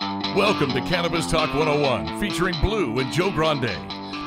Welcome to Cannabis Talk 101, featuring Blue and Joe Grande,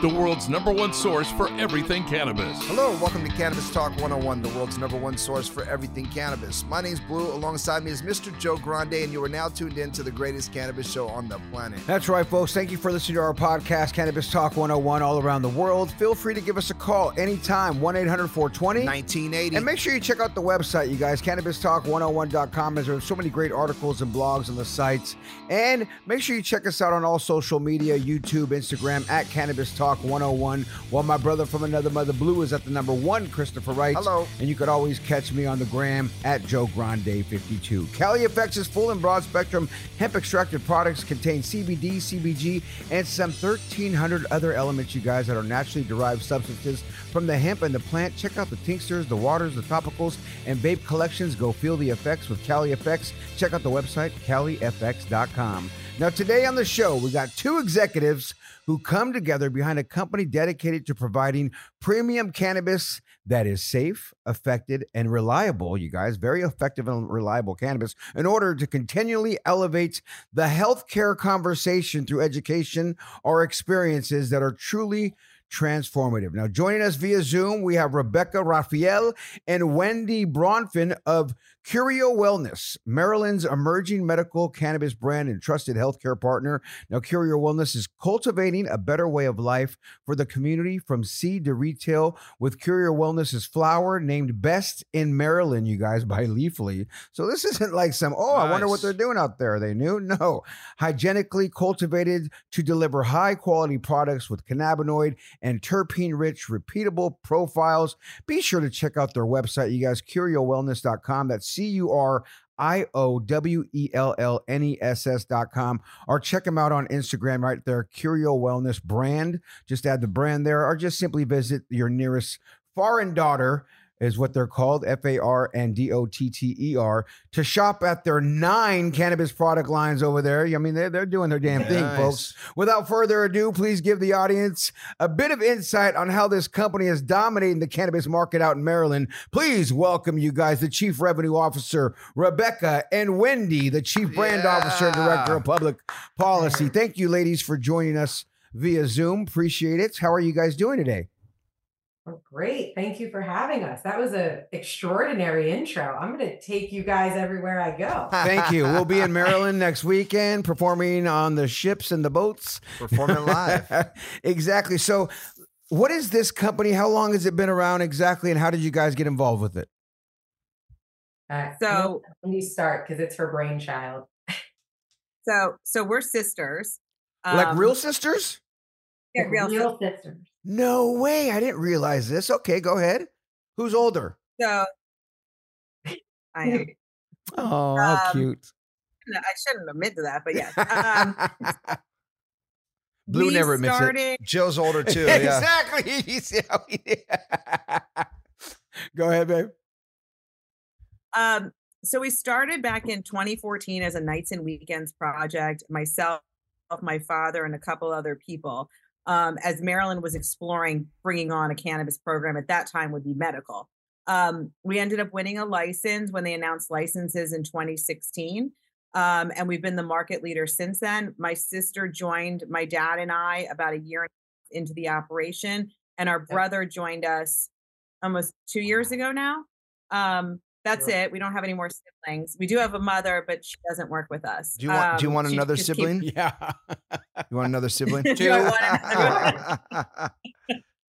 the world's number one source for everything cannabis. Hello, welcome to Cannabis Talk 101, the world's number one source for everything cannabis. My name's Blue. Alongside me is Mr. Joe Grande, and you are now tuned in to the greatest cannabis show on the planet. That's right, folks. Thank you for listening to our podcast, Cannabis Talk 101, all around the world. Feel free to give us a call anytime, 1 800 420 1980. And make sure you check out the website, you guys, cannabistalk101.com, as there are so many great articles and blogs on the sites. And make sure you check us out on all social media YouTube, Instagram, at Cannabis Talk 101. While my brother from another mother, Blue, is at the number one, Christopher Wright. Hello. And you could always catch me on the gram at Joe Grande 52. Cali Effects' is full and broad spectrum hemp extracted products contain CBD, CBG, and some 1,300 other elements, you guys, that are naturally derived substances from the hemp and the plant. Check out the tinctures, the waters, the topicals, and vape collections. Go feel the effects with Cali Effects. Check out the website, califx.com. Now, today on the show, we got two executives who come together behind a company dedicated to providing premium cannabis that is safe, effective, and reliable, you guys, very effective and reliable cannabis, in order to continually elevate the healthcare conversation through education or experiences that are truly transformative. Now, joining us via Zoom, we have Rebecca Raphael and Wendy Bronfin of Curio Wellness, Maryland's emerging medical cannabis brand and trusted healthcare partner. Now, Curio Wellness is cultivating a better way of life for the community from seed to retail with Curio Wellness's flower named Best in Maryland, you guys, by Leafly. So this isn't like some, oh, I wonder what they're doing out there. Are they new? No. Hygienically cultivated to deliver high quality products with cannabinoid and terpene rich, repeatable profiles. Be sure to check out their website, you guys, curiowellness.com. That's C U R I O W E L L N E S S dot com. Or check them out on Instagram right there, Curio Wellness brand. Just add the brand there, or just simply visit your nearest Far & Dotter. Is what they're called, F A R and D O T T E R, to shop at their nine cannabis product lines over there. I mean, they're, they're doing their damn thing, Nice. folks. Without further ado, please give the audience a bit of insight on how this company is dominating the cannabis market out in Maryland. Please welcome you guys, the Chief Revenue Officer, Rebecca, and Wendy, the Chief Brand Officer and Director of Public Policy. Mm-hmm. Thank you, ladies, for joining us via Zoom. Appreciate it. How are you guys doing today? Oh, great. Thank you for having us. That was an extraordinary intro. I'm going to take you guys everywhere I go. Thank you. We'll be in Maryland next weekend performing on the ships and the boats. Performing live. exactly. So, what is this company? How long has it been around exactly? And how did you guys get involved with it? Uh, So- let me start, because it's her brainchild. So so we're sisters. like Um, real sisters? yeah, real, real sisters. No way. I didn't realize this. Okay, go ahead. Who's older? So I am. Oh, how Um, cute. I shouldn't admit to that, but yes. Um, Blue never admits it. Joe's older too. Yeah. exactly. You see how he- Go ahead, babe. Um, so we started back in 2014 as a nights and weekends project. Myself, my father, and a couple other people. Um, as Maryland was exploring bringing on a cannabis program at that time would be medical. Um, we ended up winning a license when they announced licenses in 2016. Um, and we've been the market leader since then. My sister joined my dad and I about a year into the operation, and our brother joined us almost two years ago now. Um, that's sure. it. We don't have any more siblings. We do have a mother, but she doesn't work with us. Do you want? Um, do you want another sibling? Keeps, yeah. you want another sibling? do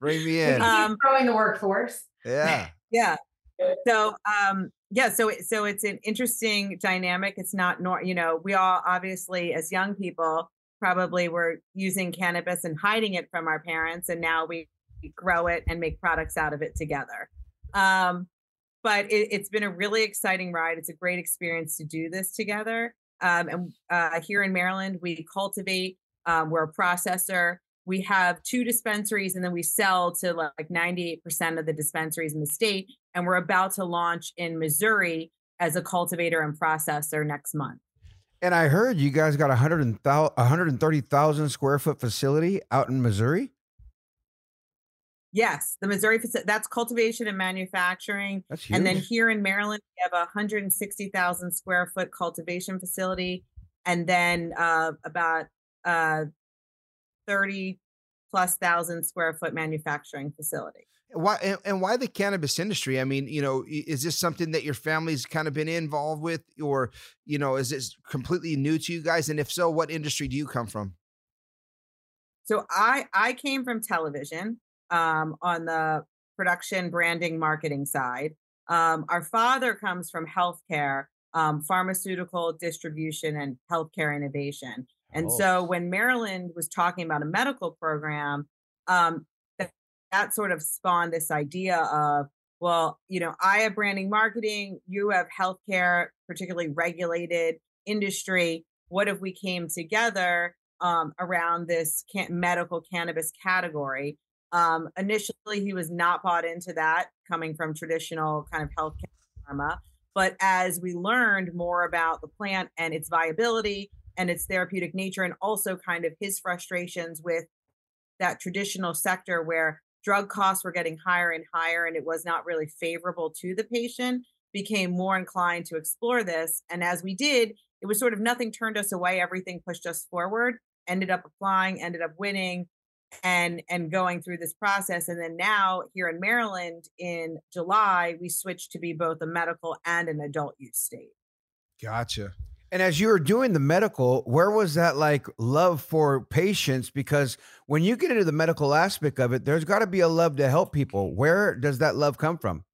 Bring me in. Um, growing the workforce. Yeah. Yeah. So, um, yeah, so so it's an interesting dynamic. It's not nor you know we all obviously as young people probably were using cannabis and hiding it from our parents, and now we grow it and make products out of it together. Um, but it, has been a really exciting ride. It's a great experience to do this together. Um, and uh, here in Maryland, we cultivate. Um, we're a processor. We have two dispensaries, and then we sell to like 98% of the dispensaries in the state. And we're about to launch in Missouri as a cultivator and processor next month. And I heard you guys got a 130,000 square foot facility out in Missouri. Yes, the Missouri facility. That's cultivation and manufacturing. That's huge. And then here in Maryland, we have a 160,000 square foot cultivation facility, and then uh, about uh, 30 plus thousand square foot manufacturing facility. Why and, and why the cannabis industry? I mean, you know, is this something that your family's kind of been involved with, or you know, is this completely new to you guys? And if so, what industry do you come from? So I I came from television um, on the production, branding, marketing side. Um, our father comes from healthcare, um, pharmaceutical distribution, and healthcare innovation. And oh. so when Maryland was talking about a medical program, um, that, that sort of spawned this idea of, well, you know, I have branding marketing, you have healthcare, particularly regulated industry. What if we came together um, around this can- medical cannabis category? Um, initially, he was not bought into that, coming from traditional kind of healthcare pharma. But as we learned more about the plant and its viability and its therapeutic nature, and also kind of his frustrations with that traditional sector where drug costs were getting higher and higher, and it was not really favorable to the patient, became more inclined to explore this. And as we did, it was sort of nothing turned us away, everything pushed us forward, ended up applying, ended up winning and and going through this process and then now here in Maryland in July we switched to be both a medical and an adult use state. Gotcha. And as you were doing the medical, where was that like love for patients? Because when you get into the medical aspect of it, there's got to be a love to help people. Where does that love come from?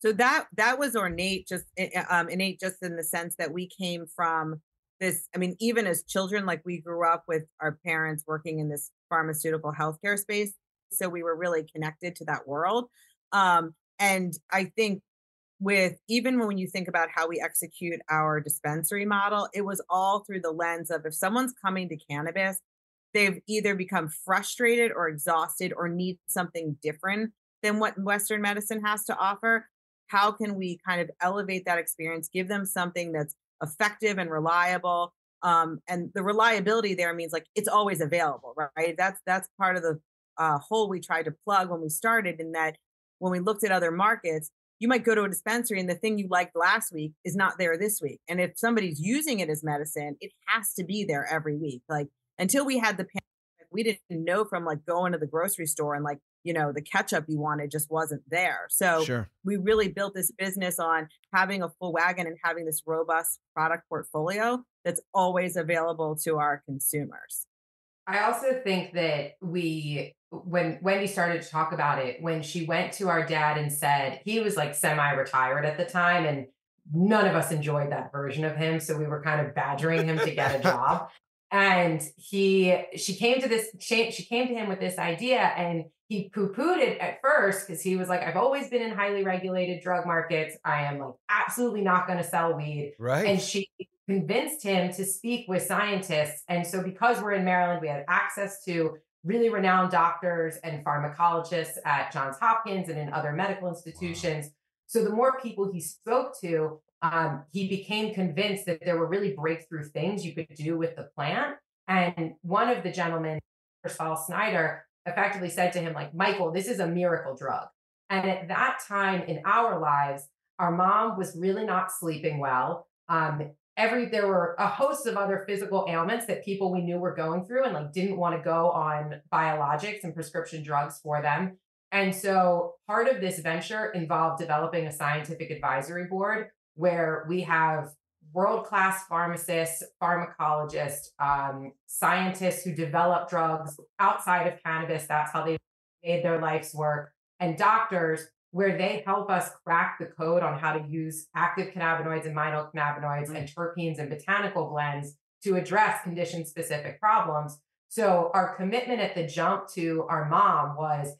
So that that was ornate, just eh, eh, um, innate, just in the sense that we came from this i mean even as children like we grew up with our parents working in this pharmaceutical healthcare space so we were really connected to that world um, and i think with even when you think about how we execute our dispensary model it was all through the lens of if someone's coming to cannabis they've either become frustrated or exhausted or need something different than what western medicine has to offer how can we kind of elevate that experience give them something that's effective and reliable. Um, and the reliability there means like it's always available, right? That's that's part of the uh, hole we tried to plug when we started. In that, when we looked at other markets, you might go to a dispensary and the thing you liked last week is not there this week. And if somebody's using it as medicine, it has to be there every week. Like until we had the we didn't know from like going to the grocery store and like you know the ketchup you wanted just wasn't there. So sure. we really built this business on having a full wagon and having this robust product portfolio that's always available to our consumers. I also think that we when wendy started to talk about it when she went to our dad and said he was like semi-retired at the time and none of us enjoyed that version of him so we were kind of badgering him to get a job and he she came to this she, she came to him with this idea and he poo-pooed it at first because he was like i've always been in highly regulated drug markets. I am like absolutely not going to sell weed. Right. And she convinced him to speak with scientists. And so because we're in maryland we had access to really renowned doctors and pharmacologists at johns hopkins and in other medical institutions. Wow. so the more people he spoke to um, he became convinced that there were really breakthrough things you could do with the plant. And one of the gentlemen, Sol Snyder, effectively said to him, like, Michael, this is a miracle drug. And at that time in our lives, our mom was really not sleeping well. Um, every there were a host of other physical ailments that people we knew were going through and like didn't want to go on biologics and prescription drugs for them. And so part of this venture involved developing a scientific advisory board where we have world class pharmacists, pharmacologists, um, scientists who develop drugs outside of cannabis. That's how they made their life's work, and doctors where they help us crack the code on how to use active cannabinoids and minor cannabinoids and terpenes and botanical blends to address condition specific problems. So, our commitment at the jump to our mom was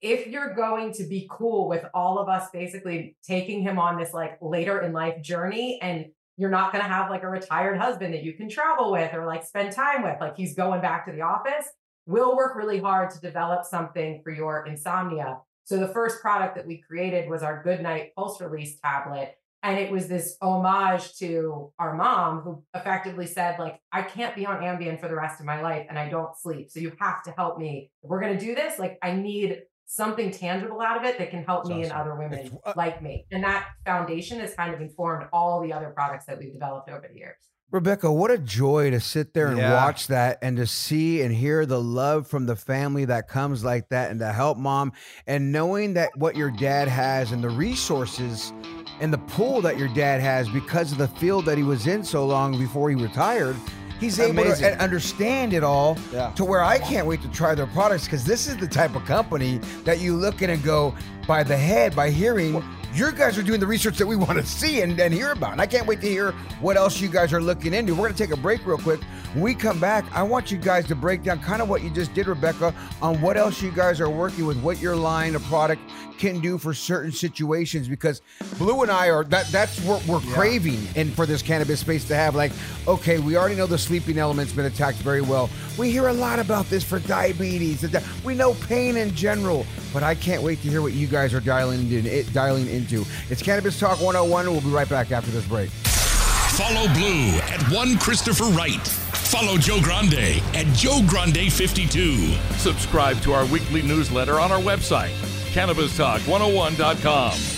if you're going to be cool with all of us basically taking him on this like later in life journey and you're not going to have like a retired husband that you can travel with or like spend time with like he's going back to the office we'll work really hard to develop something for your insomnia. So the first product that we created was our good night pulse release tablet and it was this homage to our mom who effectively said like i can't be on ambien for the rest of my life and i don't sleep so you have to help me. If we're going to do this like i need something tangible out of it that can help That's me awesome. and other women uh, like me. And that foundation has kind of informed all the other products that we've developed over the years. Rebecca, what a joy to sit there and yeah. watch that and to see and hear the love from the family that comes like that and to help mom and knowing that what your dad has and the resources and the pool that your dad has because of the field that he was in so long before he retired he's able Amazing. to understand it all yeah. to where I can't wait to try their products because this is the type of company that you look at and go by the head, by hearing. Your guys are doing the research that we want to see and, and hear about. And I can't wait to hear what else you guys are looking into. We're going to take a break real quick. When we come back, I want you guys to break down kind of what you just did, Rebecca, on what else you guys are working with, what your line of product can do for certain situations because Blue and I are that that's what we're yeah. craving and for this cannabis space to have. Like okay we already know the sleeping element's been attacked very well. We hear a lot about this for diabetes we know pain in general but I can't wait to hear what you guys are dialing in, dialing into. It's Cannabis Talk 101 we'll be right back after this break. Follow Blue at one Christopher Wright. Follow Joe Grande at Joe Grande 52. Subscribe to our weekly newsletter on our website CannabisTalk101.com.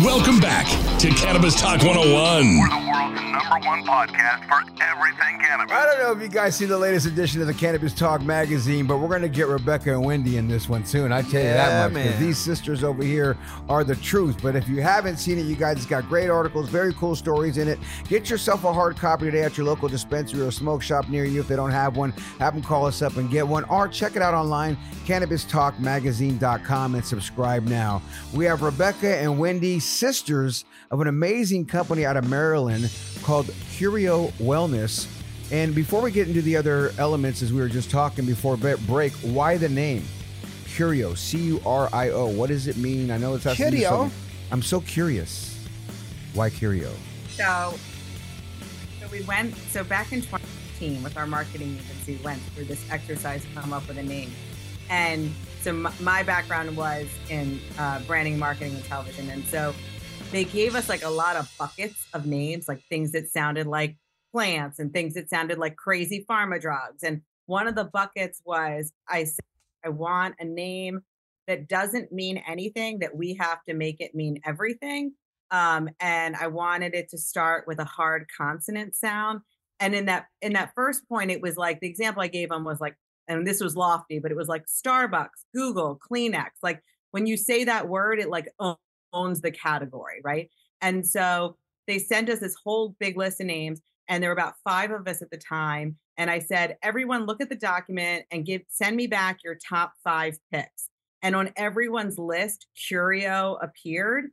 Welcome back to Cannabis Talk 101. We're the world's number one podcast for everything cannabis. I don't know if you guys see the latest edition of the Cannabis Talk magazine, but we're going to get Rebecca and Wendy in this one soon. I tell you Yeah, that much because these sisters over here are the truth. But if you haven't seen it, you guys, it's got great articles, very cool stories in it. Get yourself a hard copy today at your local dispensary or smoke shop near you. If they don't have one, have them call us up and get one, or check it out online, CannabisTalkMagazine.com, and subscribe now. We have Rebecca and Wendy, sisters of an amazing company out of Maryland called Curio Wellness. And before we get into the other elements, as we were just talking before break, why the name Curio? C U R I O. What does it mean? I know it's has to Curio? I'm so curious. Why Curio? So, so we went. So back in 2015, with our marketing agency, went through this exercise to come up with a name. And so my, my background was in uh, branding, marketing, and television. And so they gave us like a lot of buckets of names, like things that sounded like plants and things that sounded like crazy pharma drugs. And one of the buckets was I said, I want a name that doesn't mean anything, that we have to make it mean everything. Um, and I wanted it to start with a hard consonant sound. And in that in that first point, it was like the example I gave them was like, and this was lofty, but it was like Starbucks, Google, Kleenex. Like when you say that word, it like owns the category, right? And so they sent us this whole big list of names, and there were about five of us at the time. And I said, everyone, look at the document and give send me back your top five picks. And on everyone's list, Curio appeared.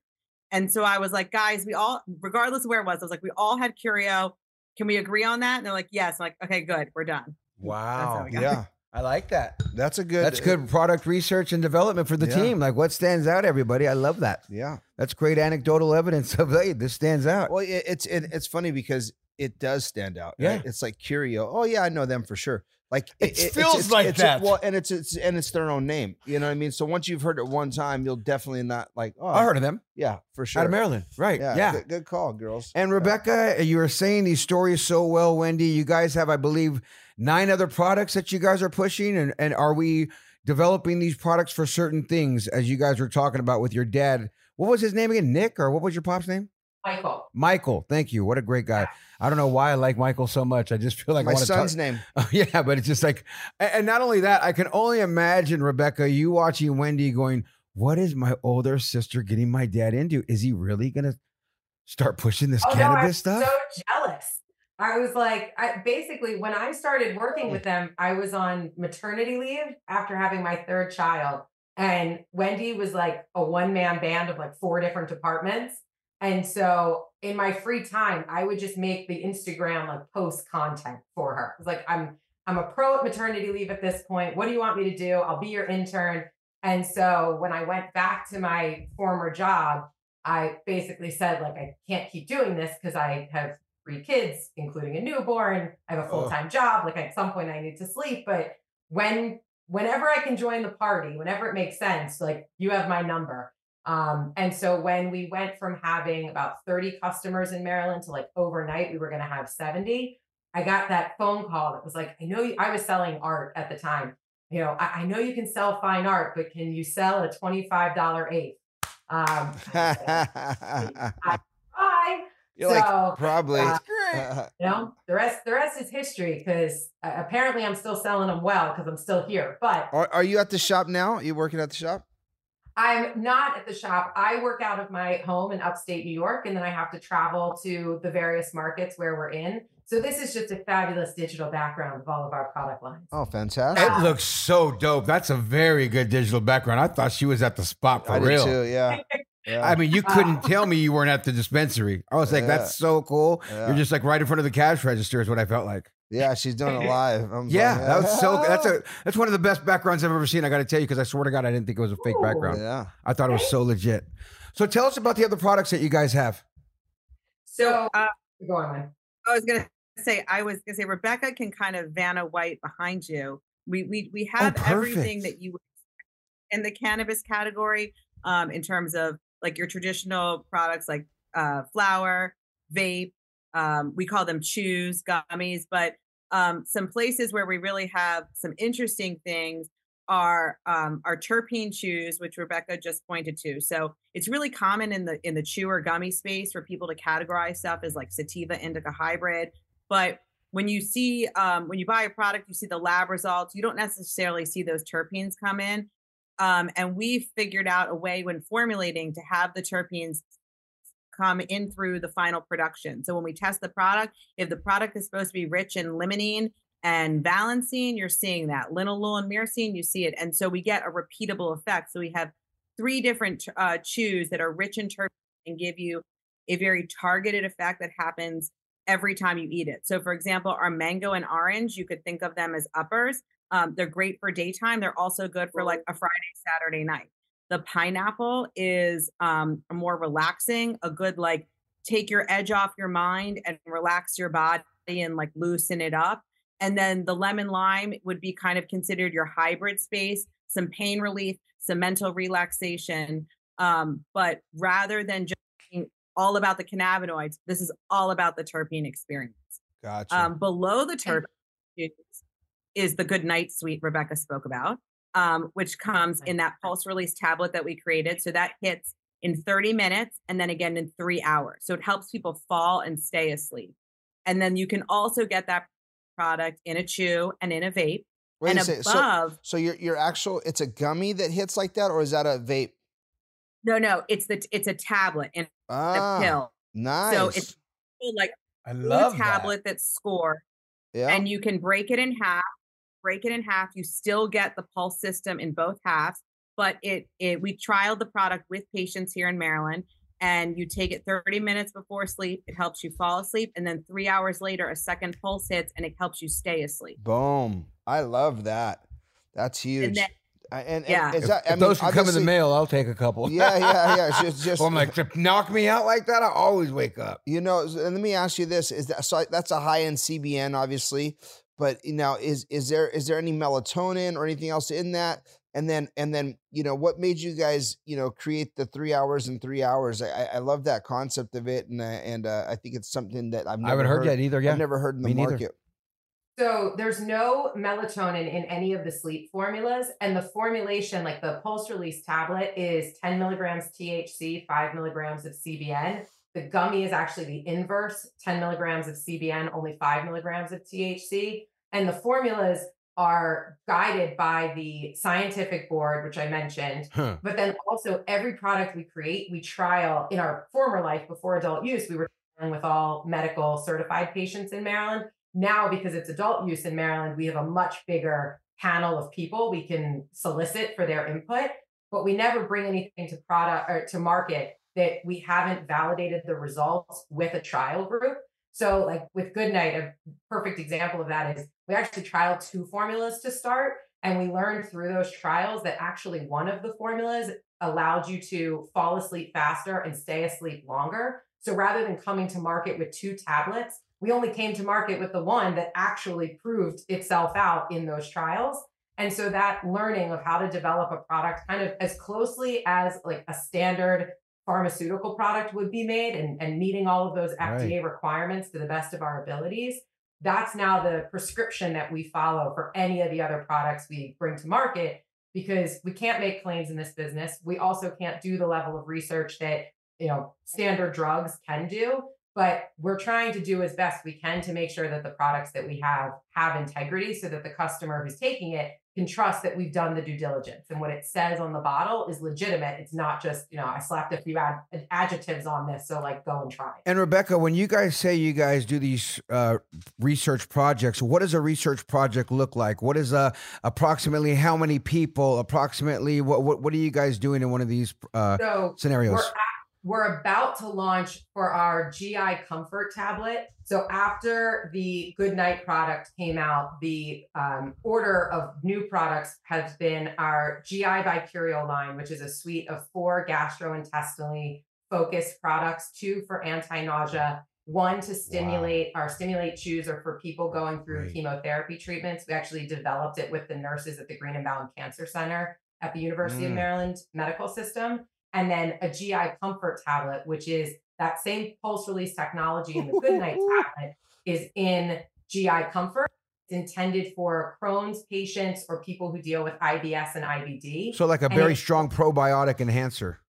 And so I was like, guys, we all, regardless of where it was, I was like, we all had Curio. Can we agree on that? And they're like, yes. I'm like, okay, good, we're done. Wow. Yeah, I like that. that's a good. That's good uh, product research and development for the Yeah. team. Like what stands out, everybody? I love that. Yeah. That's great anecdotal evidence of hey, this stands out. Well, it, it's it, it's funny because it does stand out. Yeah. right? It's like Curio. Oh yeah, I know them for sure. Like It it's- feels it's, like it's, that. well, and it's it's and it's their own name. You know what I mean? So once you've heard it one time, you'll definitely not like. Oh, I heard of them Yeah, for sure. out of Maryland. Right. Yeah, yeah. Good, good call, girls. And Rebecca, you were saying these stories so well, Wendy. You guys have, I believe, nine other products that you guys are pushing, and and are we developing these products for certain things? As you guys were talking about with your dad, what was his name again? Nick, or what was your pop's name? Michael. Michael. Thank you. What a great guy. I don't know why I like Michael so much. I just feel like I My want to talk. son's name. Oh, yeah, but it's just like, and not only that, I can only imagine Rebecca, you watching Wendy going, "What is my older sister getting my dad into? Is he really gonna start pushing this Oh, no, cannabis I'm stuff?" So jealous. I was like, I basically when I started working with them, I was on maternity leave after having my third child. And Wendy was like a one-man band of like four different departments. And so in my free time, I would just make the Instagram like post content for her. It's like I'm I'm a pro at maternity leave at this point. What do you want me to do? I'll be your intern. And so when I went back to my former job, I basically said, like, I can't keep doing this because I have three kids, including a newborn. I have a Oh. full time job. Like, at some point, I need to sleep. But when, whenever I can join the party, whenever it makes sense, like, you have my number. Um, and so when we went from having about 30 customers in Maryland to like overnight, we were going to have 70. I got that phone call that was like, I know you, I was selling art at the time. You know, I, I know you can sell fine art, but can you sell a $25 eighth? Um, bye. You're So, like probably. uh, you know, the rest the rest is history because uh, apparently I'm still selling them well because I'm still here. But are, are you at the shop now? Are you working at the shop? I'm not at the shop. I work out of my home in upstate New York, and then I have to travel to the various markets where we're in. So this is just a fabulous digital background of all of our product lines. Oh, fantastic! It looks so dope. That's a very good digital background. I thought she was at the spot for I did real. too. Yeah. yeah. I mean, you couldn't tell me you weren't at the dispensary. I was like, Yeah. that's so cool. Yeah. You're just like right in front of the cash register is what I felt like. Yeah, she's doing it live. I'm Yeah, like, that was so. That's a that's one of the best backgrounds I've ever seen. I got to tell you because I swear to God, I didn't think it was a fake Ooh. background. Yeah. I thought it was so legit. So tell us about the other products that you guys have. So uh, Go on, man. I was gonna say I was gonna say Rebecca can kind of Vanna White behind you. We we we have everything that you in the cannabis category, um, in terms of like your traditional products like uh flower, vape, um, we call them chews, gummies, but um some places where we really have some interesting things are um, our terpene chews, which Rebecca just pointed to. So it's really common in the in the chew or gummy space for people to categorize stuff as like sativa indica hybrid. But when you see um, when you buy a product, you see the lab results. You don't necessarily see those terpenes come in. Um, and we figured out a way when formulating to have the terpenes come in through the final production. So when we test the product, if the product is supposed to be rich in limonene and valine, you're seeing that. Linalool and myrcene, you see it. And so we get a repeatable effect. So we have three different uh, chews that are rich in terpenes and give you a very targeted effect that happens every time you eat it. So for example, our mango and orange, you could think of them as uppers. Um, they're great for daytime. They're also good for like a Friday, Saturday night. The pineapple is um, more relaxing, a good like take your edge off your mind and relax your body and like loosen it up. And then the lemon lime would be kind of considered your hybrid space, some pain relief, some mental relaxation. Um, but rather than just all about the cannabinoids, this is all about the terpene experience. Gotcha. Um, below the terpene is the good night suite Rebecca spoke about um, which comes in that pulse release tablet that we created. So that hits in 30 minutes and then again in three hours. So it helps people fall and stay asleep. And then you can also get that product in a chew and in a vape. Wait and a second. above, So, so your your actual it's a gummy that hits like that, or is that a vape? no, no, it's the it's a tablet and Ah, a pill. nice. So it's like I a love that. tablet that's scored, yeah. and you can break it in half. Break it in half. You still get the pulse system in both halves, but it it we trialed the product with patients here in Maryland, and you take it 30 minutes before sleep. It helps you fall asleep, and then three hours later, a second pulse hits, and it helps you stay asleep. Boom. I love that. That's huge. then- I- and, and Yeah. is If, that, if I mean, those can come in the mail, I'll take a couple. Yeah, yeah, yeah. Just, just Well, I'm like, to knock me out like that, I always wake up. You know, and let me ask you this: Is that so? That's a high end CBN, obviously, but you know, is is there is there any melatonin or anything else in that? And then and then you know, what made you guys you know create the three hours and three hours? I, I- I love that concept of it, and uh, and uh, I think it's something that I've never I haven't heard, that either. Yeah. I've never heard in the me neither. market. So there's no melatonin in any of the sleep formulas, and the formulation, like the pulse release tablet, is 10 milligrams THC, five milligrams of CBN. The gummy is actually the inverse: 10 milligrams of CBN, only five milligrams of THC. And the formulas are guided by the scientific board, which I mentioned. Huh. But then also every product we create, we trial in our former life before adult use. We were with all medical certified patients in Maryland. Now, because it's adult use in Maryland, we have a much bigger panel of people we can solicit for their input. But we never bring anything to product or to market that we haven't validated the results with a trial group. So, like with Goodnight, a perfect example of that is we actually trialed two formulas to start, and we learned through those trials that actually one of the formulas allowed you to fall asleep faster and stay asleep longer. So rather than coming to market with two tablets, we only came to market with the one that actually proved itself out in those trials. And so that learning of how to develop a product kind of as closely as like a standard pharmaceutical product would be made and, and meeting all of those FDA requirements to the best of our abilities. That's now the prescription that we follow for any of the other products we bring to market because we can't make claims in this business. We also can't do the level of research that, you know, standard drugs can do, but we're trying to do as best we can to make sure that the products that we have have integrity so that the customer who's taking it can trust that we've done the due diligence and what it says on the bottle is legitimate. It's not just, you know, I slapped a few ad- adjectives on this, so like go and try. it. And Rebecca, when you guys say you guys do these uh, research projects, what does a research project look like? What is uh, approximately how many people? Approximately what what what are you guys doing in one of these uh, So scenarios? We're, about to launch for our GI Comfort tablet. So after the Good Night product came out, the um, order of new products has been our GI by Curio line, which is a suite of four gastrointestinally focused products, two for anti-nausea, one to stimulate our stimulate chews or for people going through Great. chemotherapy treatments. We actually developed it with the nurses at the Greenebaum Cancer Center at the University of Mm. Maryland Medical System and then a GI Comfort tablet, which is that same pulse release technology in the Good Night tablet is in GI Comfort. It's intended for Crohn's patients or people who deal with IBS and IBD. So like a And very it- strong probiotic enhancer.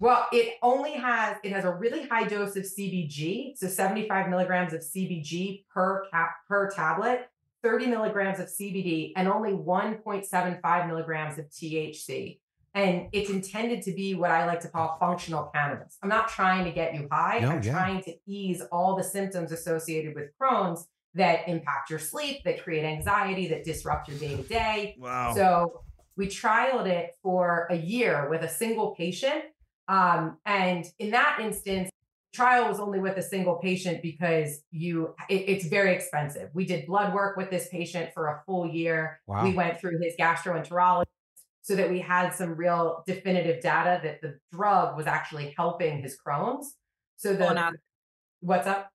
Well, it only has it has a really high dose of CBG, so 75 milligrams of CBG per cap per tablet, 30 milligrams of CBD, and only 1.75 milligrams of THC. And it's intended to be what I like to call functional cannabis. I'm not trying to get you high. No, I'm yeah. trying to ease all the symptoms associated with Crohn's that impact your sleep, that create anxiety, that disrupt your day to day. Wow. So we trialed it for a year with a single patient. Um, and in that instance, trial was only with a single patient because you it- it's very expensive. We did blood work with this patient for a full year. Wow. We went through his gastroenterologist so that we had some real definitive data that the drug was actually helping his Crohn's. So the Colonoscopy. what's up?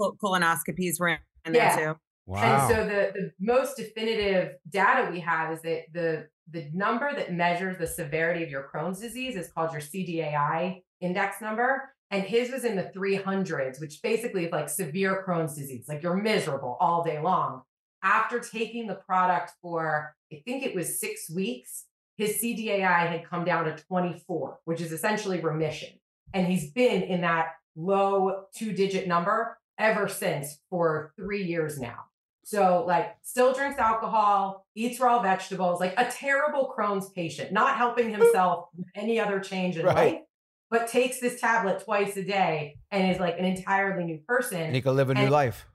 Col- colonoscopies were in Yeah. there too. Wow. And so the, the most definitive data we have is that the the number that measures the severity of your Crohn's disease is called your CDAI index number. And his was in the 300s, which basically is like severe Crohn's disease, like you're miserable all day long. After taking the product for, I think it was six weeks, his CDAI had come down to 24, which is essentially remission. And he's been in that low two digit number ever since for three years now. So, like, still drinks alcohol, eats raw vegetables, like a terrible Crohn's patient, not helping himself with any other change in Right. life, but takes this tablet twice a day and is like an entirely new person and he can live a new life.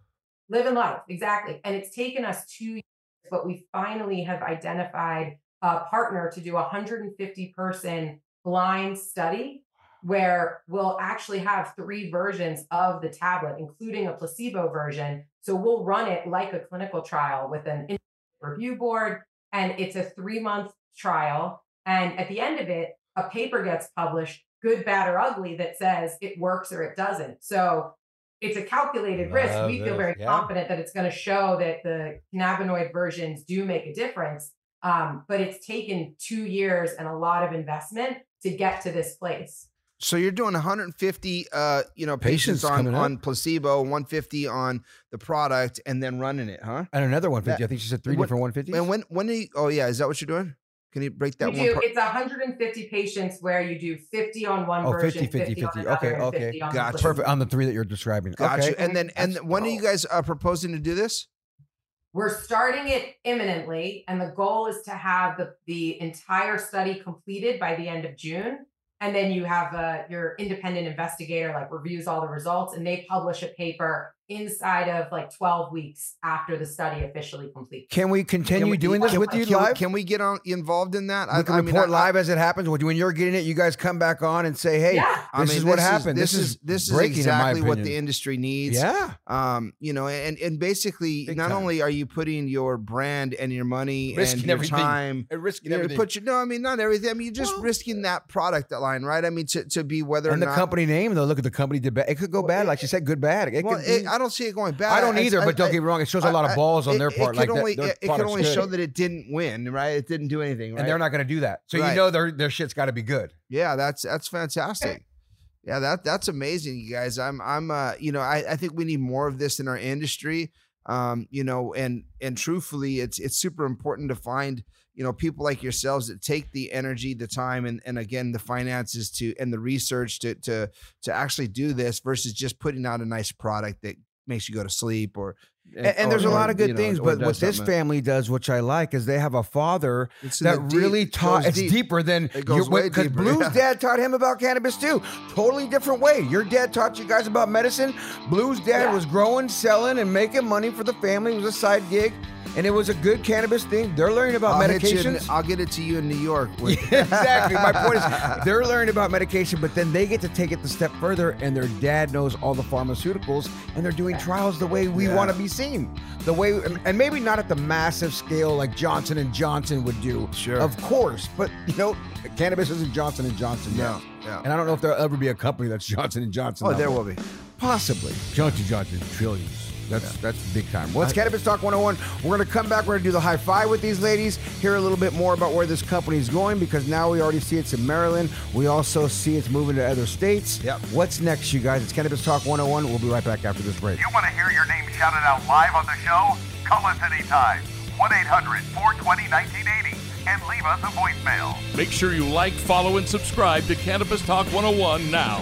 living life exactly and it's taken us two years but we finally have identified a partner to do a 150 person blind study where we'll actually have three versions of the tablet including a placebo version so we'll run it like a clinical trial with an review board and it's a three month trial and at the end of it a paper gets published good bad or ugly that says it works or it doesn't so it's a calculated risk. Love We feel very yeah. confident that it's going to show that the cannabinoid versions do make a difference. Um, but it's taken two years and a lot of investment to get to this place. So you're doing 150, uh, you know, Patients patients on coming on placebo, 150 on the product, and then running it, huh? And another 150. That- I think she said three What- different 150s. And when when do you? Oh yeah, is that what you're doing? Can you break that we one? do, part? it's 150 patients where you do 50 on one Oh, version, 50, 50, 50, 50. another, Okay, okay. 50 on Gotcha. Perfect on the three that you're describing. Got okay. you. And then and That's when are you guys uh, proposing to do this? We're starting it imminently, and the goal is to have the, the entire study completed by the end of June. And then you have uh, your independent investigator like reviews all the results, and they publish a paper inside of like 12 weeks after the study officially completes. Can we continue Can we- doing this with you can we- live? Can we get on involved in that? we can report live as it happens. When you're getting it, you guys come back on and say, "Hey, Yeah. I this mean, is what happened. This, This is is this is breaking, in my exactly what the industry needs. yeah, Um, you know, and and basically, Big not time. only are you putting your brand and your money Risking and your everything. time, and risking you know, everything." put your no, I mean not everything. I mean you're just Well- risking that product line, right? I mean to to be whether and or the not. company name, though, look at the company did bad. It could go Well, bad, it- like you said, good bad. It well, could it, be- I don't see it going bad. I don't either, I- but don't I- get me wrong. It shows a lot of balls on it- their it part. could like that- only, their it, it could only good. show that it didn't win, right? It didn't do anything, right? and they're not going to do that. So Right. you know their their shit's got to be good. Yeah, that's that's fantastic. Yeah, that that's amazing, you guys. I'm I'm uh you know I, I think we need more of this in our industry. Um, you know, and and truthfully, it's it's super important to find you know people like yourselves that take the energy, the time, and and again the finances to and the research to to to actually do this versus just putting out a nice product that makes you go to sleep or And, and there's a oh, lot of good you know, things, but what this family does, which I like, is they have a father It's that deep- really taught. It's deep. deeper than It goes way because deeper, Blue's yeah. dad taught him about cannabis too. Totally different way. Your dad taught you guys about medicine. Blue's dad Yeah. was growing, selling, and making money for the family. It was a side gig, and it was a good cannabis thing. They're learning about I'll you in- I'll get it to you in New York. Yeah, exactly. My point is, they're learning about medication, but then they get to take it the step further, and their dad knows all the pharmaceuticals, and they're doing trials the way we Yeah. want to be seen, the way, and maybe not at the massive scale like Johnson and Johnson would do, Sure. of course. But you know, cannabis isn't Johnson and Johnson yet. No, yeah. And I don't know if there'll ever be a company that's Johnson and Johnson. Oh, there level. will be. Possibly. Johnson Johnson trillions. That's that's big time. Well, it's Cannabis Talk 101. We're gonna come back. We're gonna do the high five with these ladies. Hear a little bit more about where this company is going because now we already see it's in Maryland. We also see it's moving to other states. Yep. What's next, you guys? It's Cannabis Talk 101. We'll be right back after this break. You want to hear your name shouted out live on the show? Call us anytime. 1 800 420 1980 and leave us a voicemail. Make sure you like, follow, and subscribe to Cannabis Talk 101 now.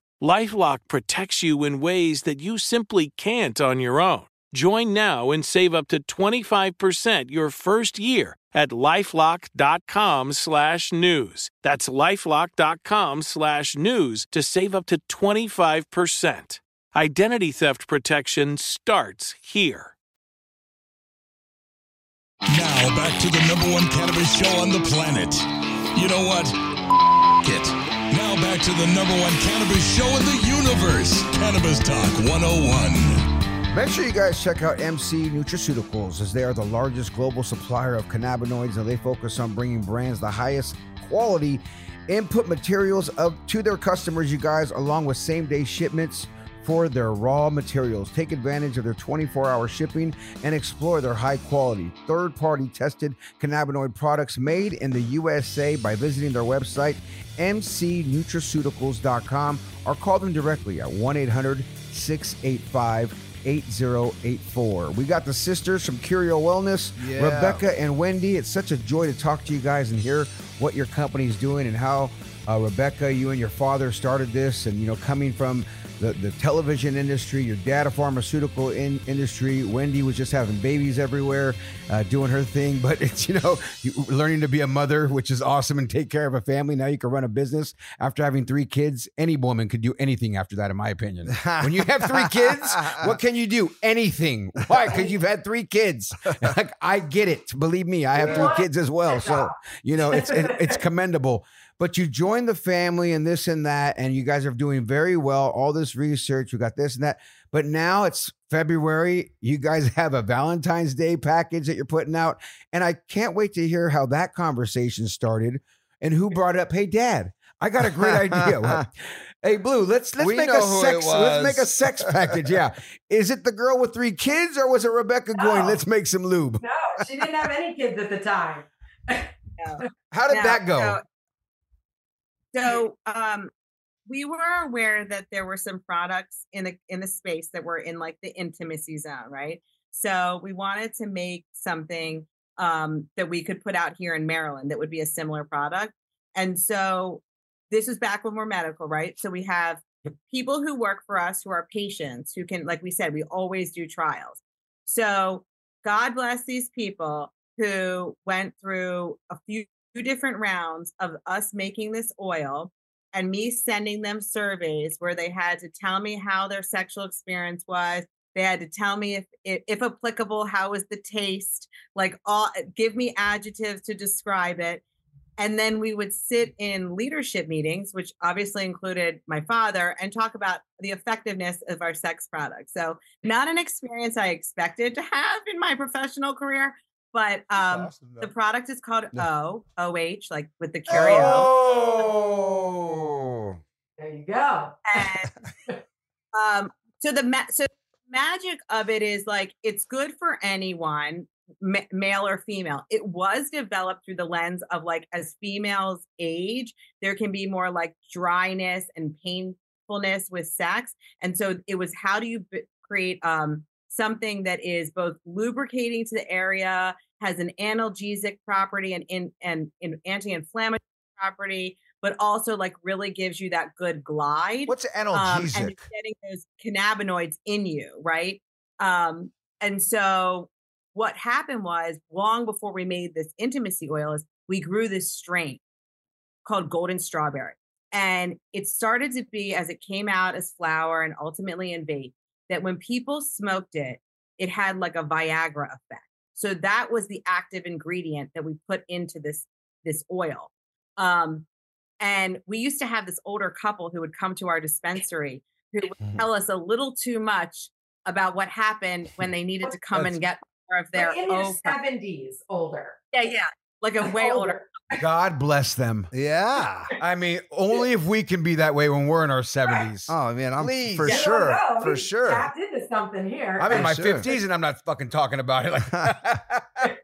Lifelock protects you in ways that you simply can't on your own. Join now and save up to 25% your first year at lifelock.com slash news. That's lifelock.com slash news to save up to 25%. Identity theft protection starts here. Now back to the number one cannabis show on the planet. You know what? Back to the number one cannabis show in the universe, Cannabis Talk 101. Make sure you guys check out MC Nutraceuticals as they are the largest global supplier of cannabinoids and they focus on bringing brands the highest quality input materials of to their customers you guys along with same day shipments for their raw materials. Take advantage of their 24 hour shipping and explore their high quality, third party tested cannabinoid products made in the USA by visiting their website, mcnutraceuticals.com, or call them directly at 1 800 685 8084. We got the sisters from Curio Wellness, Yeah. Rebecca and Wendy. It's such a joy to talk to you guys and hear what your company is doing and how uh, Rebecca, you and your father started this, and you know, coming from the, the television industry, your dad a pharmaceutical in, industry. Wendy was just having babies everywhere, uh, doing her thing. But it's you know, you, learning to be a mother, which is awesome, and take care of a family. Now you can run a business after having three kids. Any woman could do anything after that, in my opinion. when you have three kids, what can you do? Anything. Why? Because you've had three kids. Like I get it. Believe me, I have three kids as well. So you know, it's it, it's commendable. But you joined the family and this and that, and you guys are doing very well. All this research, you got this and that. But now it's February. You guys have a Valentine's Day package that you're putting out. And I can't wait to hear how that conversation started and who brought up, hey, dad, I got a great idea. Well, hey, Blue, let's let's We make a sex let's make a sex package. Yeah. Is it the girl with three kids or was it Rebecca going, let's make some lube? No, she didn't have any kids at the time. How did No, that go? So, um we were aware that there were some products in the in the space that were in like the intimacy zone, right? So we wanted to make something um that we could put out here in Maryland that would be a similar product. And so this is back when we're medical, right? So we have people who work for us who are patients who can, like we said, we always do trials. So God bless these people who went through a few different rounds of us making this oil and me sending them surveys where they had to tell me how their sexual experience was. They had to tell me if, if, if applicable, how was the taste, like all eh, give me adjectives to describe it. And then we would sit in leadership meetings, which obviously included my father, and talk about the effectiveness of our sex products. So, not an experience I expected to have in my professional career, but um, awesome, the product is called No. O, OH, like with the curio. Oh. There you go. And um, so the ma- so magic of it is like it's good for anyone, ma- male or female. It was developed through the lens of like as females age, there can be more like dryness and painfulness with sex, and so it was how do you b- create um something that is both lubricating to the area, has an analgesic property and in and, and anti-inflammatory property, but also like really gives you that good glide. What's Um, and analgesic? you're getting those cannabinoids in you, right? Um, and so what happened was long before we made this intimacy oil is we grew this strain called golden strawberry. And it started to be as it came out as flower and ultimately in vape, that when people smoked it, it had like a Viagra effect. So that was the active ingredient that we put into this this oil. Um, and we used to have this older couple who would come to our dispensary who would tell us a little too much about what happened when they needed to come and get more of their in their seventies, older. Yeah, yeah. Like a way older. God bless them. Yeah. I mean, only if we can be that way when we're in our 70s. Oh man, I'm Please. for Yeah, sure, for we sure. Tapped into something here. I'm in my sure. 50s and I'm not fucking talking about it. Like,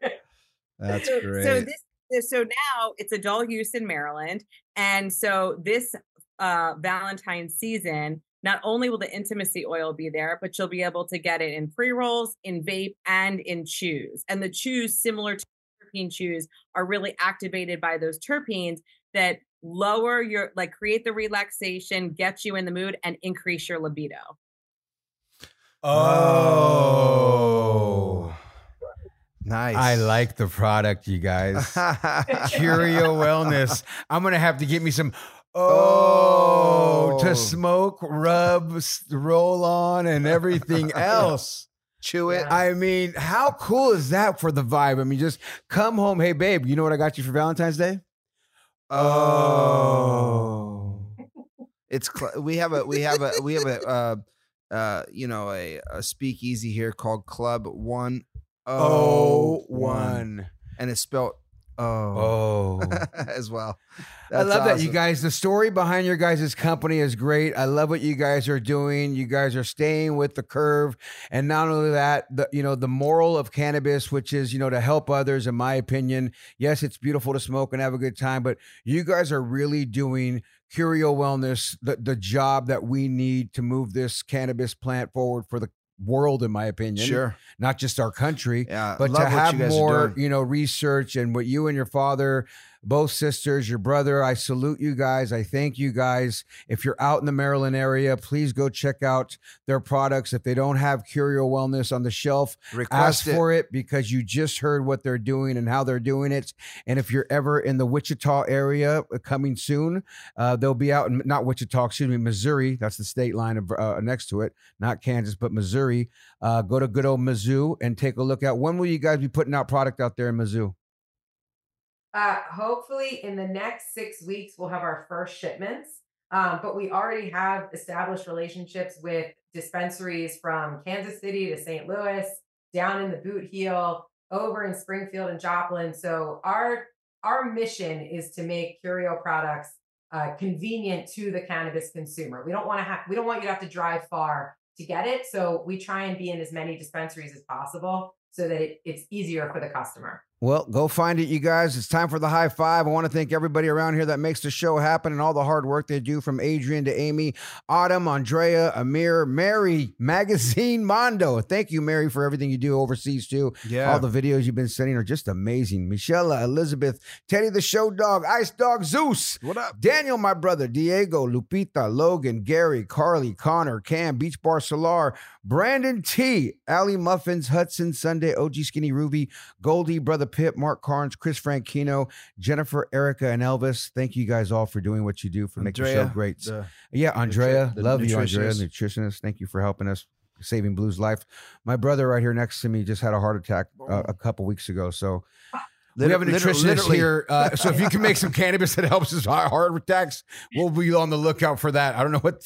That's so, great. So this so now it's adult use in Maryland. And so this uh Valentine's season, not only will the intimacy oil be there, but you'll be able to get it in pre-rolls, in vape, and in chews. And the chews, similar to terpene chews, are really activated by those terpenes that lower your like create the relaxation, get you in the mood, and increase your libido. oh. nice. I like the product, you guys. Curio Wellness. I'm going to have to get me some. Oh, Oh. to smoke, rub, roll on, and everything else. Chew it. I mean, how cool is that for the vibe? I mean, just come home. Hey, babe, you know what I got you for Valentine's Day? Oh. It's cl- we have a we have a we have a uh, uh you know a, a speakeasy here called Club One Oh, Oh One, one. and it's spelled oh Oh. as well. I That's love that, you guys. The story behind your guys' company is great. I love what you guys are doing. You guys are staying with the curve, and not only that, the you know the moral of cannabis, which is you know to help others. In my opinion, yes, it's beautiful to smoke and have a good time, but you guys are really doing Curio Wellness the the job that we need to move this cannabis plant forward for the world. In my opinion, Sure. not just our country Yeah. but to have you more you know research and what you and your father both sisters your brother i salute you guys. I thank you guys. If you're out in the maryland area please go check out their products. If they don't have curio wellness on the shelf Request ask it. for it because you just heard what they're doing and how they're doing it. And if you're ever in the wichita area uh, coming soon uh, they'll be out in not wichita excuse me missouri. That's the state line of uh, next to it not kansas but missouri. Uh, go to good old Mizzou and take a look at when will you guys be putting out product out there in Mizzou? Uh, hopefully, in the next six weeks, we'll have our first shipments. Um, but we already have established relationships with dispensaries from Kansas City to St. Louis, down in the Boot Heel, over in Springfield and Joplin. So our our mission is to make Curio products uh, convenient to the cannabis consumer. We don't want to have we don't want you to have to drive far to get it. So we try and be in as many dispensaries as possible so that it, it's easier for the customer. Well, go find it, you guys. It's time for the high five. I want to thank everybody around here that makes the show happen and all the hard work they do from Adrian to Amy, Autumn, Andrea, Amir, Mary, Magazine Mondo. Thank you, Mary, for everything you do overseas too. Yeah. All the videos you've been sending are just amazing. Michelle, Elizabeth, Teddy the Show Dog, Ice Dog Zeus. What up? Daniel, my brother, Diego, Lupita, Logan, Gary, Carly, Connor, Cam, Beach Bar Solar, Brandon T, Ali Muffins, Hudson, Sunday, OG Skinny Ruby, Goldie, Brother Pip, Mark Carnes, Chris Franchino, Jennifer, Erica, and Elvis. Thank you guys all for doing what you do for making the show great. the- yeah, Andrea, the love you, Andrea, nutritionist. Thank you for helping us saving Blue's life. My brother right here next to me just had a heart attack uh, a couple weeks ago. So we have a nutritionist literally. here, uh, so if you can make some cannabis that helps his heart attacks, we'll be on the lookout for that. I don't know what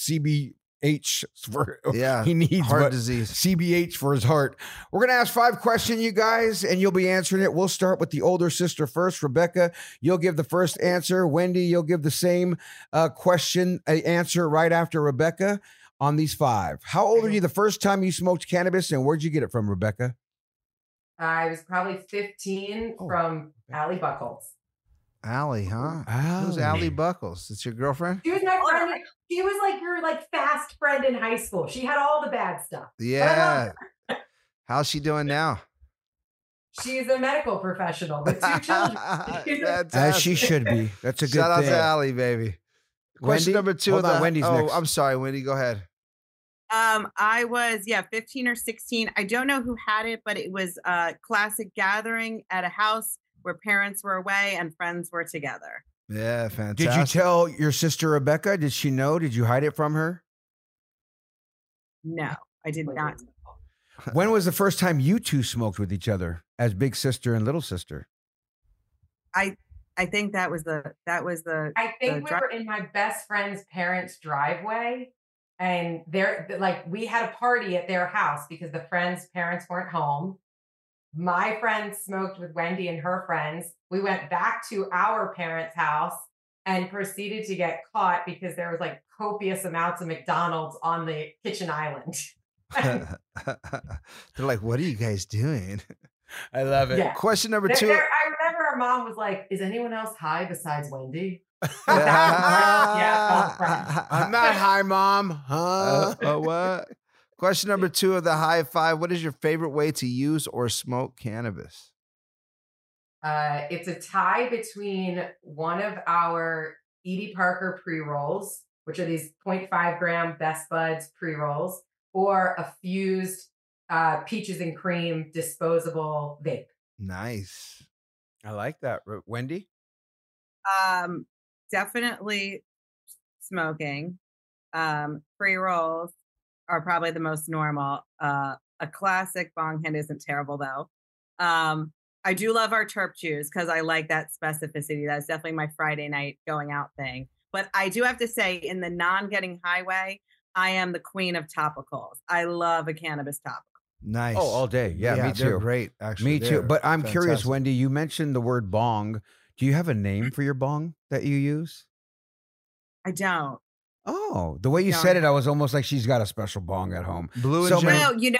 CBH for Yeah, he needs heart but disease. CBH for his heart. We're gonna ask five questions, you guys, and you'll be answering it. We'll start with the older sister first. Rebecca, you'll give the first answer. Wendy, you'll give the same uh, question uh, answer right after Rebecca on these five. How old are you the first time you smoked cannabis, and where'd you get it from, Rebecca? I was probably 15 Oh, from Allie Buckles. Allie, huh? Who's Allie. Allie Buckles? It's your girlfriend? She was my friend. She was like your like fast friend in high school. She had all the bad stuff. Yeah. How's she doing now? She's a medical professional with two children. As she should be. That's a good Shout out thing. to Allie, baby. Question Wendy? number two. Hold of on, the- Wendy's oh, next. I'm sorry, Wendy. Go ahead. Um, I was yeah, 15 or 16. I don't know who had it, but it was a classic gathering at a house where parents were away and friends were together. Yeah, fantastic. Did you tell your sister Rebecca? Did she know? Did you hide it from her? No, I did not. When was the first time you two smoked with each other as big sister and little sister? I I think that was the that was the I think the we dri- were in my best friend's parents' driveway, and they're like we had a party at their house because the friends' parents weren't home. My friend smoked with Wendy and her friends. We went back to our parents' house and proceeded to get caught because there was like copious amounts of McDonald's on the kitchen island. They're like, what are you guys doing? I love it. Yeah. Question number There- two. there- I remember our mom was like, "Is anyone else high besides Wendy?" yeah, friend. I'm not high, mom. Huh? Uh, uh, what? Question number two of the high five. What is your favorite way to use or smoke cannabis? Uh, it's a tie between one of our Edie Parker pre rolls, which are these 0.5 gram Best Buds pre rolls, or a fused uh, peaches and cream disposable vape. Nice. I like that. Wendy? um definitely smoking. Um pre rolls are probably the most normal. Uh a classic bong hit isn't terrible though. Um I do love our terp chews because I like that specificity. That's definitely my Friday night going out thing. But I do have to say, in the non getting highway, I am the queen of topicals. I love a cannabis topical. Nice. Oh, all day. Yeah, me they're too. great. Actually, Me too. They're But I'm curious. Wendy, you mentioned the word bong. Do you have a name for your bong that you use? I don't. Oh, the way you Yeah. said it, I was almost like she's got a special bong at home. Blue and So Jim. many- No, you know,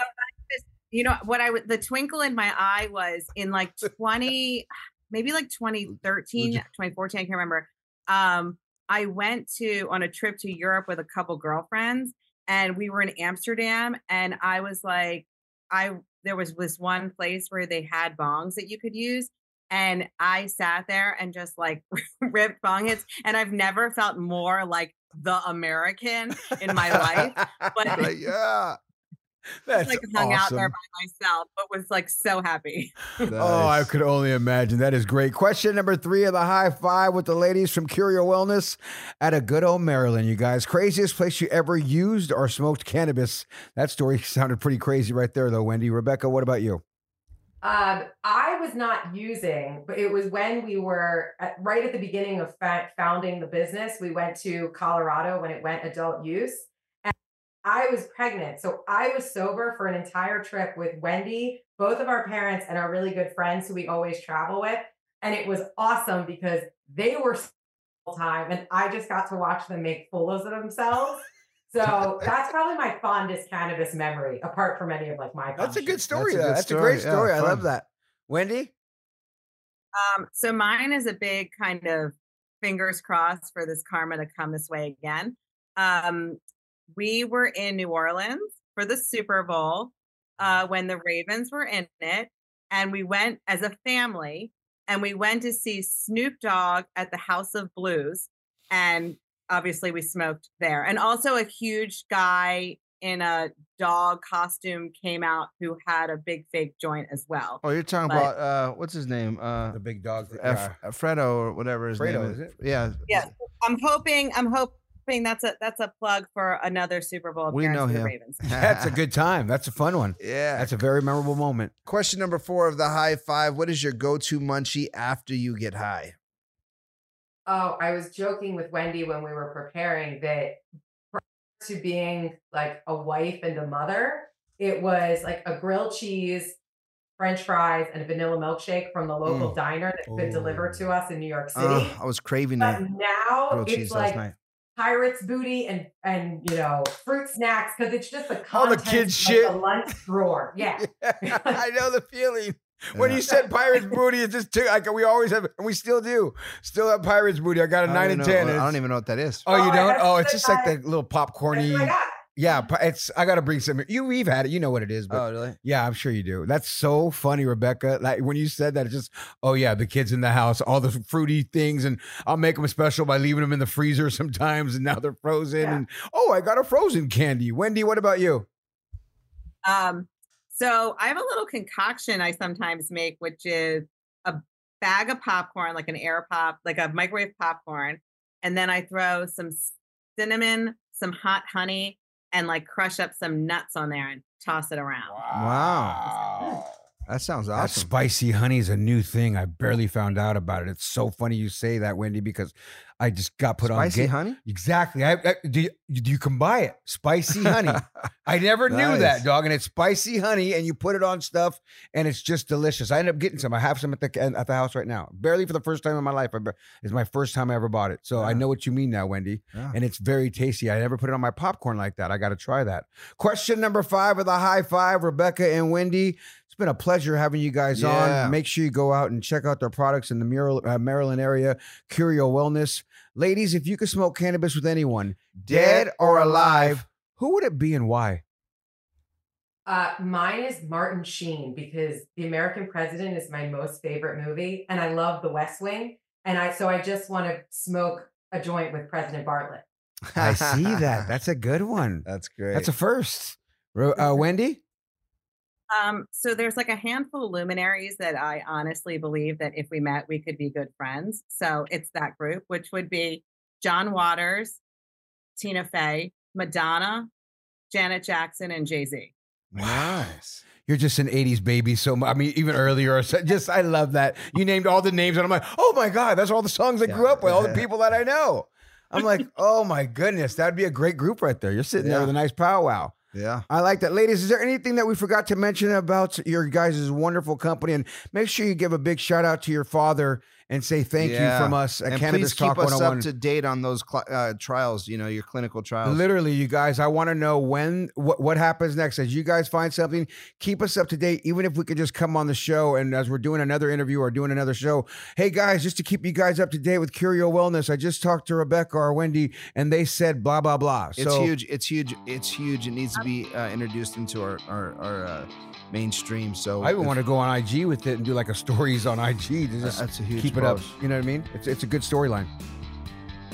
just- you know what I would the twinkle in my eye was in like 20, maybe like 2013, 2014, I can't remember. Um, I went to on a trip to Europe with a couple girlfriends, and we were in Amsterdam, and I was like, I there was this one place where they had bongs that you could use. And I sat there and just like ripped bong hits. And I've never felt more like the American in my life. But Like, yeah. That's like hung out there by myself, but was like so happy. Oh, I could only imagine. That is great. Question number three of the high five with the ladies from Curio Wellness at a good old Maryland, you guys. Craziest place you ever used or smoked cannabis. That story sounded pretty crazy right there, though, Wendy. Rebecca, what about you? Um, I was not using, but it was when we were at, right at the beginning of fa- founding the business. We went to Colorado when it went adult use, and I was pregnant, so I was sober for an entire trip with Wendy, both of our parents, and our really good friends who we always travel with, and it was awesome because they were time, and I just got to watch them make fools of themselves. So that's probably my fondest cannabis memory, apart from any of like my. That's a good story. That's a good That's a great story. Yeah, story. I love that. Wendy? Um, so mine is a big kind of fingers crossed for this karma to come this way again. Um, we were in New Orleans for the Super Bowl uh, when the Ravens were in it, and we went as a family, and we went to see Snoop Dogg at the House of Blues, and obviously we smoked there, and also a huge guy in a dog costume came out who had a big fake joint as well. Oh, you're talking But- about uh, what's his name? Uh, The big dog. that- F- Fredo or whatever his Fredo, name is is. it? Yeah. yeah i'm hoping i'm hope hoping that's a that's a plug for another Super Bowl We appearance know for the him. Ravens. That's a good time. That's a fun one. Yeah. That's a very memorable moment. Question number four of the high five. What is your go-to munchie after you get high? Oh, I was joking with Wendy when we were preparing that to being like a wife and a mother, it was like a grilled cheese, French fries, and a vanilla milkshake from the local Mm. diner that could been delivered to us in New York City. Ugh, I was craving but that now grilled it's like pirates booty and and you know fruit snacks because it's just the All the kids' of shit. the lunch drawer. Yeah. I know the feeling. When you said pirates booty, it just took like we always have, and we still do, still have pirates booty. I got a I nine and ten. know- I don't even know what that is. Oh, you Oh, don't? that's Oh, it's I just like got. the little popcorny. That's what I got. Yeah, pi- it's. I got to bring some. You, we've had it. You know what it is, but Oh, really? yeah, I'm sure you do. That's so funny, Rebecca. Like when you said that, it's just, oh yeah, the kids in the house, all the fruity things, and I'll make them special by leaving them in the freezer sometimes, and now they're frozen. Yeah. And oh, I got a frozen candy. Wendy, what about you? Um, so I have a little concoction I sometimes make, which is a bag of popcorn, like an air pop, like a microwave popcorn, and then I throw some cinnamon, some hot honey, and like crush up some nuts on there and toss it around. Wow. That sounds That awesome. spicy honey is a new thing. I barely found out about it. It's so funny you say that, Wendy, because I just got put on. Spicy honey? Exactly. I, I- do, you, do you can buy it? Spicy honey. I never knew that, dog. And it's spicy honey, and you put it on stuff, and it's just delicious. I end up getting some. I have some at the at the house right now. Barely for the first time in my life. I, it's my first time I ever bought it, so I know what you mean now, Wendy. Yeah. And it's very tasty. I never put it on my popcorn like that. I got to try that. Question number five of the high five, Rebecca and Wendy. It's been a pleasure having you guys Yeah. on. Make sure you go out and check out their products in the Mural, uh, Maryland area, Curio Wellness. Ladies, if you could smoke cannabis with anyone, dead or alive, who would it be and why? Uh, mine is Martin Sheen because The American President is my most favorite movie, and I love The West Wing. And I so I just want to smoke a joint with President Bartlet. I see that. That's a good one. That's great. That's a first. Uh, Wendy? Um, so there's like a handful of luminaries that I honestly believe that if we met, we could be good friends. So it's that group, which would be John Waters, Tina Fey, Madonna, Janet Jackson, and Jay Z. nice. You're just an 80s baby. So, I mean, even earlier, so just I love that. You named all the names, and I'm like, oh my God, that's all the songs I grew up with, all the people that I know. I'm like, oh my goodness, that'd be a great group right there. You're sitting there with a nice powwow. Yeah. I like that. Ladies, is there anything that we forgot to mention about your guys' wonderful company? And make sure you give a big shout out to your father and say thank Yeah. you from us at and Cannabis please keep Talk us up to date on those cl- uh, trials. You know your clinical trials. Literally, you guys, I want to know when what, what happens next. As you guys find something, keep us up to date. Even if we could just come on the show and as we're doing another interview or doing another show, hey guys, just to keep you guys up to date with Curio Wellness, I just talked to Rebecca or Wendy, and they said blah blah blah. It's huge. It's huge. It's huge. It needs to be uh, introduced into our our, our uh, mainstream. So I even if- want to go on IG with it and do like a stories on IG to just That's a huge keep it up. You know what I mean? It's it's a good storyline.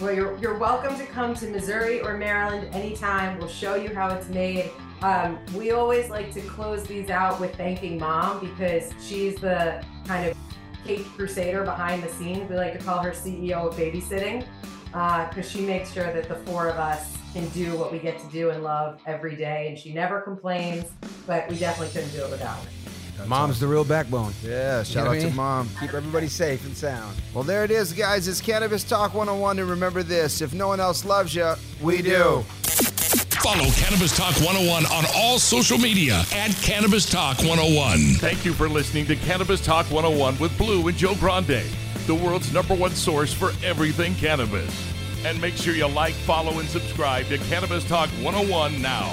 Well, you're you're welcome to come to Missouri or Maryland anytime. We'll show you how it's made. Um, we always like to close these out with thanking mom because she's the kind of cake crusader behind the scenes. We like to call her CEO of babysitting because she makes sure that the four of us can do what we get to do and love every day. And she never complains, but we definitely couldn't do it without her. Mom's the real backbone. Yeah. Shout know out what I to mom. Keep everybody safe and sound. Well, there it is, guys. It's Cannabis Talk 101. And remember this if no one else loves you, we do. Follow Cannabis Talk 101 on all social media at Cannabis Talk 101. Thank you for listening to Cannabis Talk 101 with Blue and Joe Grande, the world's number one source for everything cannabis. And make sure you like, follow, and subscribe to Cannabis Talk 101 now.